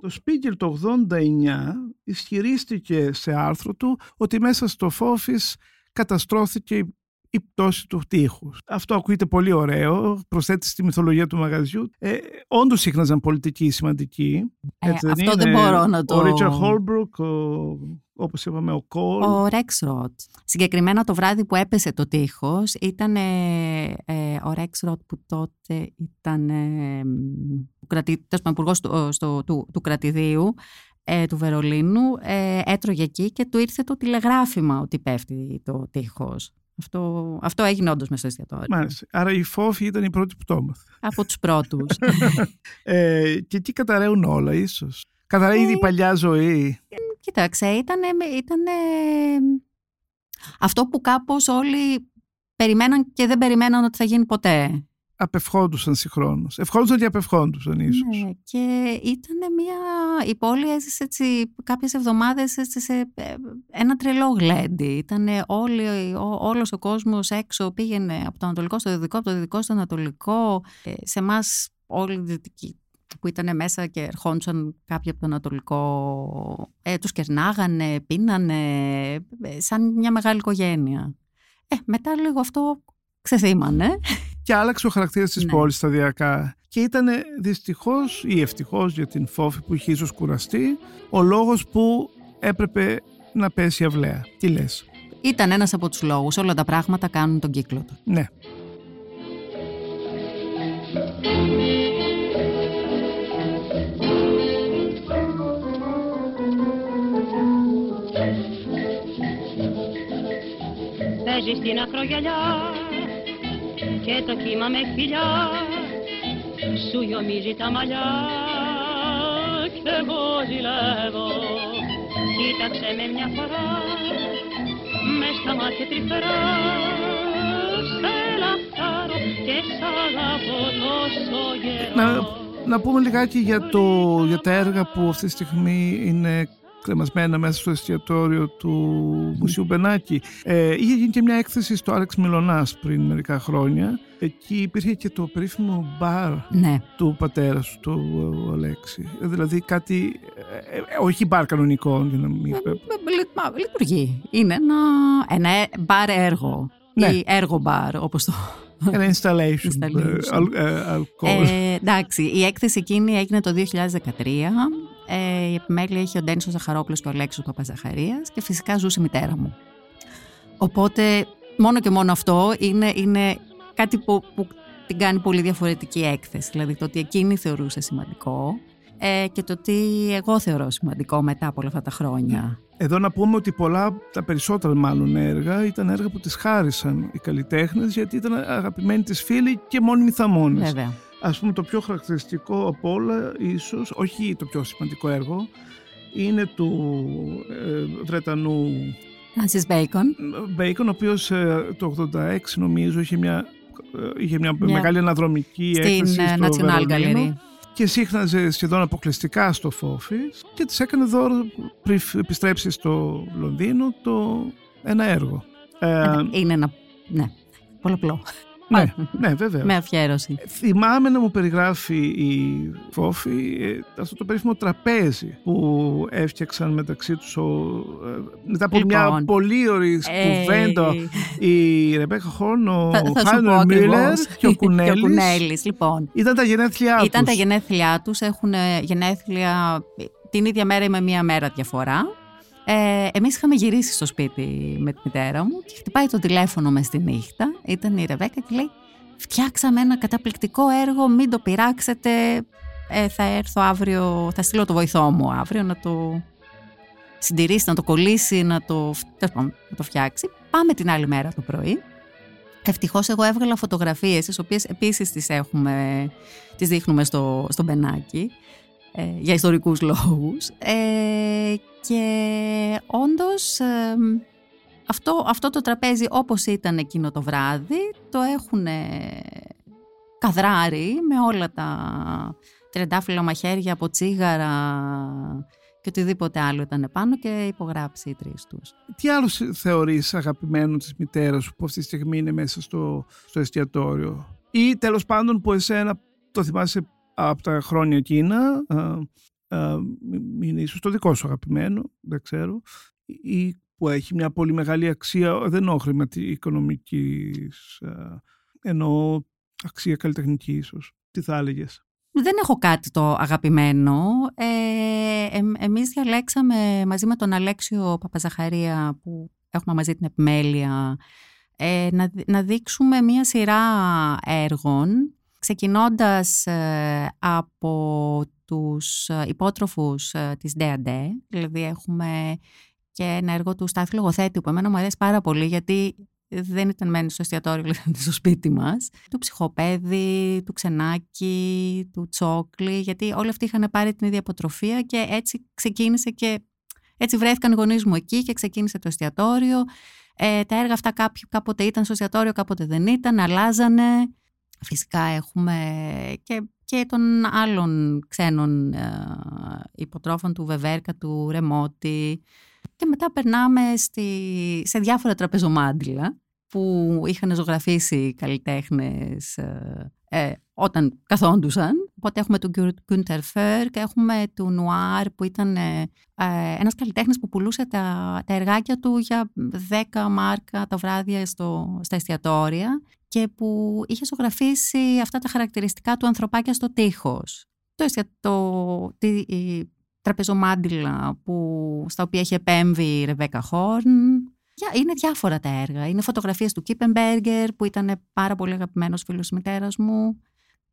το Spiegel το 89 ισχυρίστηκε σε άρθρο του ότι μέσα στο Fofi's καταστρώθηκε η- η πτώση του τείχους. Αυτό ακούγεται πολύ ωραίο, προσθέτει στη μυθολογία του μαγαζιού. Ε, Όντως σύχναζαν πολιτικοί σημαντικοί. Ε, έτσι αυτό δεν είναι; μπορώ να το- Ο Ρίτσαρντ Χόλμπρουκ, ο, όπως είπαμε, ο Κόλ. Ο Ρέξροτ. Συγκεκριμένα το βράδυ που έπεσε το τείχος ήταν ε, ε, ο Ρέξροτ που τότε ήταν ε, ο κρατη, τέλος πάντων, υπουργός του, στο- του, του κρατηδίου ε, του Βερολίνου ε, έτρωγε εκεί και του ήρθε το τηλεγράφημα ότι πέφτει το τείχος. Αυτό, αυτό έγινε όντως μέσα στο εστιατόριο. Μάλιστα. Άρα η φόφη ήταν η πρώτη που το έμαθε. Από τους πρώτους. Ε, και εκεί καταραίουν όλα, ίσως. Καταραίει Ε, η παλιά ζωή. Κοίταξε, ήταν, ήτανε αυτό που κάπως όλοι περιμέναν και δεν περιμέναν ότι θα γίνει ποτέ. Απευχόντουσαν συγχρόνως. Ευχόντουσαν και απευχόντουσαν, ίσως. Ναι, και ήταν μια. Η πόλη έζησε έτσι κάποιες εβδομάδες έτσι, σε ε, ένα τρελό γλέντι. Ήταν όλοι, ο, όλος ο κόσμος έξω πήγαινε από το ανατολικό στο δυτικό, από το δυτικό στο ανατολικό. Ε, σε εμάς όλοι οι δυτικοί που ήταν μέσα και ερχόντουσαν κάποιοι από το ανατολικό, ε, τους κερνάγανε, πίνανε, ε, σαν μια μεγάλη οικογένεια. Ε, μετά λίγο αυτό ξεθύμανε. Και άλλαξε ο χαρακτήρας της Ναι. πόλης σταδιακά. Και ήταν δυστυχώς ή ευτυχώς για την φόφη που είχε ίσως κουραστεί, ο λόγος που έπρεπε να πέσει αυλαία. Τι λες; Ήταν ένας από τους λόγους. Όλα τα πράγματα κάνουν τον κύκλο του. Ναι. Παίζει στην ακρογιαλιά και το κύμα με φιλιά σου γιομίζει τα μαλλιά και εγώ ζηλεύω. Κοίταξε με μια φορά με στα μάτια τρυφερά. Σε λαχτάρω και σ' αγαπώ τόσο Να, καιρό να πούμε λιγάκι για, το, για τα έργα που αυτή τη στιγμή είναι κρεμασμένα μέσα στο εστιατόριο του Μουσείου Μπενάκη. Ε, είχε γίνει και μια έκθεση στο Άλεξ Μιλωνάς πριν μερικά χρόνια. Εκεί υπήρχε και το περίφημο μπαρ Ναι. του πατέρας σου, του ε, Αλέξη. Ε, Δηλαδή κάτι, ε, ε, όχι μπαρ κανονικό, για να μην... Ε, λει- μα, Λειτουργεί. Είναι ένα, ένα ε- μπαρ έργο. Ναι. Ή έργο μπαρ, όπως το... Ένα installation. Installation. ε, αλ- ε, αλκοόλ. Ε, εντάξει, η έκθεση εκείνη έγινε το 2013. Ε, η επιμέλεια είχε ο Ντένις ο Ζαχαρόπουλος και ο Αλέξης ο Παπαζαχαρίας και φυσικά ζούσε η μητέρα μου. Οπότε μόνο και μόνο αυτό είναι, είναι κάτι που, που την κάνει πολύ διαφορετική έκθεση. Δηλαδή το ότι εκείνη θεωρούσε σημαντικό ε, και το ότι εγώ θεωρώ σημαντικό μετά από όλα αυτά τα χρόνια. Εδώ να πούμε ότι πολλά, τα περισσότερα μάλλον έργα, ήταν έργα που τις χάρισαν οι καλλιτέχνες γιατί ήταν αγαπημένοι της φίλοι και μόνιμοι θαμώνες. Βέβαια. Ας πούμε το πιο χαρακτηριστικό από όλα ίσως, όχι το πιο σημαντικό έργο, είναι του ε, Βρετανού Francis Bacon. Μπέικον, ο οποίος ε, το 86 νομίζω είχε μια, ε, είχε μια, Μια- μεγάλη αναδρομική Στην έκθεση ε, στο National Βερολίνο Gallery. και σύχναζε σχεδόν αποκλειστικά στο Φόφις και της έκανε δώρο πριν επιστρέψει στο Λονδίνο το ένα έργο. Ε, Είναι ένα. Ναι, πολλαπλό. Ναι, ναι, βέβαια. Με αφιέρωση. Θυμάμαι να μου περιγράφει η Φόφη ε, αυτό το περίφημο τραπέζι που έφτιαξαν μεταξύ τους ο, ε, μετά από μια Λοιπόν, πολύ ωραία Ε, κουβέντα η Ρεμπέκα Χόρν, ο θα, θα σου Χάινερ πω Μίλλερ ακριβώς. και ο Κουνέλης. και ο Κουνέλης, λοιπόν. Ήταν τα γενέθλιά Ήταν τα τους. γενέθλιά τους, έχουν ε, γενέθλια την ίδια μέρα ή με μία μέρα διαφορά. Ε, εμείς είχαμε γυρίσει στο σπίτι με τη μητέρα μου και χτυπάει το τηλέφωνο μες στη νύχτα. Ήταν η Ρεβέκα και λέει φτιάξαμε ένα καταπληκτικό έργο, μην το πειράξετε. Ε, θα έρθω αύριο, θα στείλω το βοηθό μου αύριο να το συντηρήσει, να το κολλήσει, να το, τέλος πάντων, να το φτιάξει. Πάμε την άλλη μέρα το πρωί. Ευτυχώς εγώ έβγαλα φωτογραφίες, τις οποίες επίσης τις έχουμε, τις δείχνουμε στο, στο μπενάκι, ε, για ιστορικούς λόγους. Ε, και όντως ε, αυτό, αυτό το τραπέζι όπως ήταν εκείνο το βράδυ, το έχουν καδράρει με όλα τα τρεντάφυλλα μαχαίρια από τσίγαρα και οτιδήποτε άλλο ήταν πάνω και υπογράψει οι τρεις τους. Τι άλλο σε- θεωρείς αγαπημένο της μητέρας σου που αυτή τη στιγμή είναι μέσα στο, στο εστιατόριο; Ή τέλος πάντων που εσένα το θυμάσαι από τα χρόνια εκείνα α, α, μ- είναι ίσως το δικό σου αγαπημένο, δεν ξέρω ή που έχει μια πολύ μεγάλη αξία, δεν εννοώ χρηματοοικονομικής, ε, εννοώ αξία καλλιτεχνική ίσως. Τι θα έλεγες; Δεν έχω κάτι το αγαπημένο. Ε, ε, εμείς διαλέξαμε μαζί με τον Αλέξιο Παπαζαχαρία που έχουμε μαζί την επιμέλεια ε, να, να δείξουμε μία σειρά έργων ξεκινώντας ε, από τους ε, υπότροφους ε, της ΔΕΑΝΤΕ, δηλαδή έχουμε και ένα έργο του Στάθη Λογοθέτη που εμένα μου αρέσει πάρα πολύ γιατί δεν ήταν μένει στο εστιατόριο, ήταν στο σπίτι μας. Του Ψυχοπέδη, του Ξενάκη, του Τσόκλι, γιατί όλοι αυτοί είχαν πάρει την ίδια αποτροφία και έτσι ξεκίνησε και έτσι βρέθηκαν οι γονείς μου εκεί και ξεκίνησε το εστιατόριο. Ε, τα έργα αυτά κάποτε ήταν στο εστιατόριο, κάποτε δεν ήταν, αλλάζανε. Φυσικά έχουμε και, και των άλλων ξένων ε, υποτρόφων του Βεβέρκα, του Ρεμότη. Και μετά περνάμε στη, σε διάφορα τραπεζομάντιλα που είχαν ζωγραφίσει καλλιτέχνες ε, ε, όταν καθόντουσαν. Οπότε έχουμε τον Γκούντερ Φέρ και έχουμε του Νουάρ που ήταν ε, ε, ένας καλλιτέχνης που πουλούσε τα, τα εργάκια του για 10 μάρκα τα βράδια στο, στα εστιατόρια και που είχε ζωγραφίσει αυτά τα χαρακτηριστικά του ανθρωπάκια στο τείχος. Το, το, τη, τραπεζομάντιλα που, στα οποία έχει επέμβει η Ρεβέκα Χόρν. Είναι διάφορα τα έργα. Είναι φωτογραφίες του Κίπεμπεργκερ που ήταν πάρα πολύ αγαπημένος φίλος της μητέρας μου.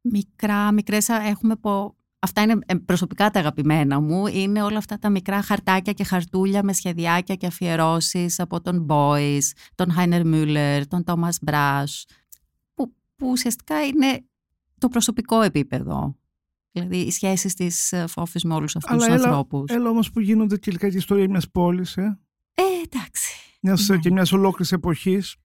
Μικρά, μικρές έχουμε πω... Αυτά είναι ε, προσωπικά τα αγαπημένα μου. Είναι όλα αυτά τα μικρά χαρτάκια και χαρτούλια με σχεδιάκια και αφιερώσεις από τον Boys, τον Χάινερ Μούλερ, τον Τόμας Μπράς, που, που ουσιαστικά είναι το προσωπικό επίπεδο. Δηλαδή οι σχέσεις της ε, φόφη με όλους αυτούς τους ανθρώπους. Έλα όμως που γίνονται τελικά και η ιστορία μιας πόλης. Ε. ε, εντάξει. Μιας, ναι. Και μιας ολόκληρης εποχής.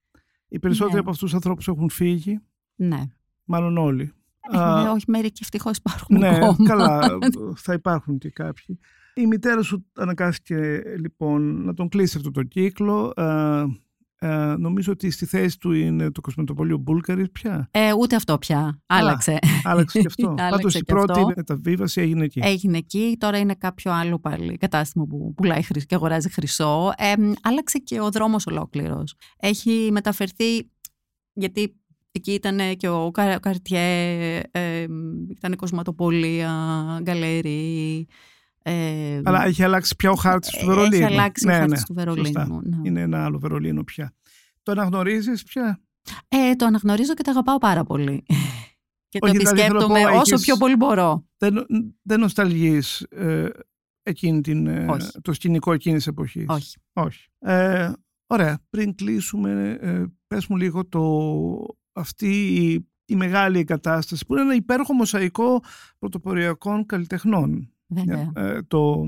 Οι περισσότεροι ναι. από αυτούς τους ανθρώπους έχουν φύγει. Ναι. Μάλλον όλοι. Ε, ναι, όχι, μερικοί ευτυχώς υπάρχουν. Ναι, ακόμα. καλά. θα υπάρχουν και κάποιοι. Η μητέρα σου αναγκάστηκε λοιπόν να τον κλείσει αυτό το κύκλο. Ε, νομίζω ότι στη θέση του είναι το κοσμετοπολείο Μπούλκαρης πια. Ε, ούτε αυτό πια. Άλλαξε. άλλαξε και αυτό. Πάντως η πρώτη αυτό. μεταβίβαση έγινε εκεί. Έγινε εκεί. Τώρα είναι κάποιο άλλο πάλι κατάστημα που πουλάει και αγοράζει χρυσό. Ε, άλλαξε και ο δρόμος ολόκληρος. Έχει μεταφερθεί. Γιατί εκεί ήταν και ο Καρτιέ, ε, ήταν η κοσματοπολία, γκαλερί. Ε, Αλλά έχει αλλάξει πια ο χάρτης του Βερολίνου. Έχει αλλάξει ναι, ο χάρτης ναι, του Βερολίνου. Ναι. Είναι ένα άλλο Βερολίνο πια. Το αναγνωρίζεις πια; Ε, το αναγνωρίζω και το αγαπάω πάρα πολύ. και το δηλαδή επισκέπτομαι όσο πιο πολύ μπορώ. Δεν, δεν νοσταλγείς ε, την, ε, το σκηνικό εκείνης τη εποχής; Όχι. Όχι. Ε, ωραία. Πριν κλείσουμε, ε, πες μου λίγο το, αυτή η, η μεγάλη εγκατάσταση που είναι ένα υπέροχο μοσαϊκό πρωτοποριακών καλλιτεχνών. Ε, το,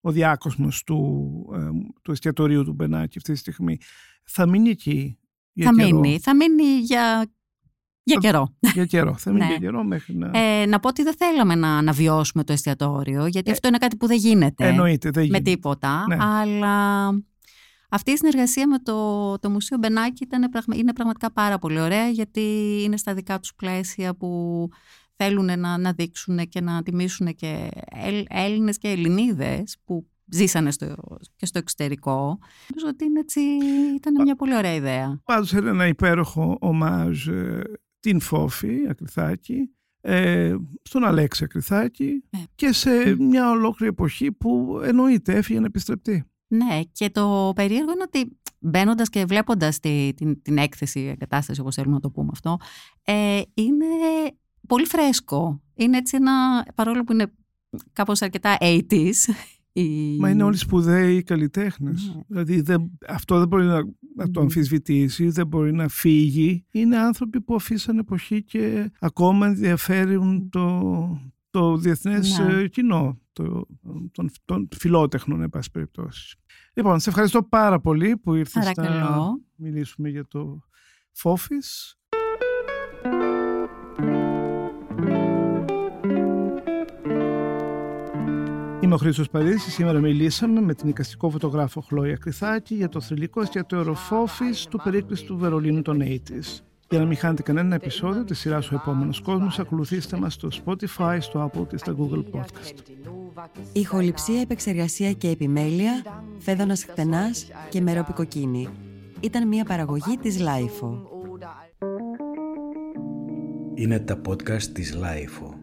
ο διάκοσμος του, ε, του εστιατορίου του Μπενάκη αυτή τη στιγμή θα μείνει εκεί για θα καιρό; μείνει, θα μείνει για, για καιρό. Για καιρό, θα μείνει ναι. για καιρό μέχρι να... Ε, να πω ότι δεν θέλαμε να αναβιώσουμε το εστιατόριο, γιατί ε, αυτό είναι κάτι που δεν γίνεται. Εννοείται, δεν γίνεται. Με τίποτα, ναι. αλλά... Αυτή η συνεργασία με το, το Μουσείο Μπενάκη ήταν, είναι πραγματικά πάρα πολύ ωραία γιατί είναι στα δικά τους πλαίσια που θέλουν να, να δείξουν και να τιμήσουν και Έλληνες και Ελληνίδες που ζήσανε στο, και στο εξωτερικό. Νομίζω ότι είναι έτσι, ήταν μια πολύ ωραία ιδέα. Πάντως είναι ένα υπέροχο ομάζ ε, την Φόφη Ακριθάκη, ε, στον Αλέξη Ακριθάκη ναι. και σε μια ολόκληρη εποχή που εννοείται έφυγε να επιστρεπτεί. Ναι, και το περίεργο είναι ότι μπαίνοντας και βλέποντας την, την έκθεση, εγκατάσταση, όπως θέλουμε να το πούμε αυτό, ε, είναι πολύ φρέσκο. Είναι έτσι ένα, παρόλο που είναι κάπως αρκετά 80s. Μα είναι όλοι σπουδαίοι καλλιτέχνες. Ναι. Δηλαδή αυτό δεν μπορεί να, να το αμφισβητήσει, δεν μπορεί να φύγει. Είναι άνθρωποι που αφήσαν εποχή και ακόμα ενδιαφέρουν το, το διεθνές ναι. Ε, κοινό, το, τον, τον φιλότεχνο, εν πάση περιπτώσει. Λοιπόν, σε ευχαριστώ πάρα πολύ που ήρθες να μιλήσουμε για το Φόφης. Είμαι ο Χρήστος Παρίσης. Σήμερα μιλήσαμε με την οικαστικό φωτογράφο Χλώια Κρυθάκη για το θρηλυκό εστιατόριο Φόφης του περίκλειστου του Βερολίνου των 80's. Για να μην χάνετε κανένα επεισόδιο της σειράς Ο Επόμενος Κόσμος, ακολουθήστε μας στο Spotify, στο Apple και στα Google Podcast. Ηχοληψία, επεξεργασία και επιμέλεια, Φαίδωνας Κτενάς και Μερόπη Κοκκίνη. Ήταν μια παραγωγή της LiFO. Είναι τα podcast της LiFO.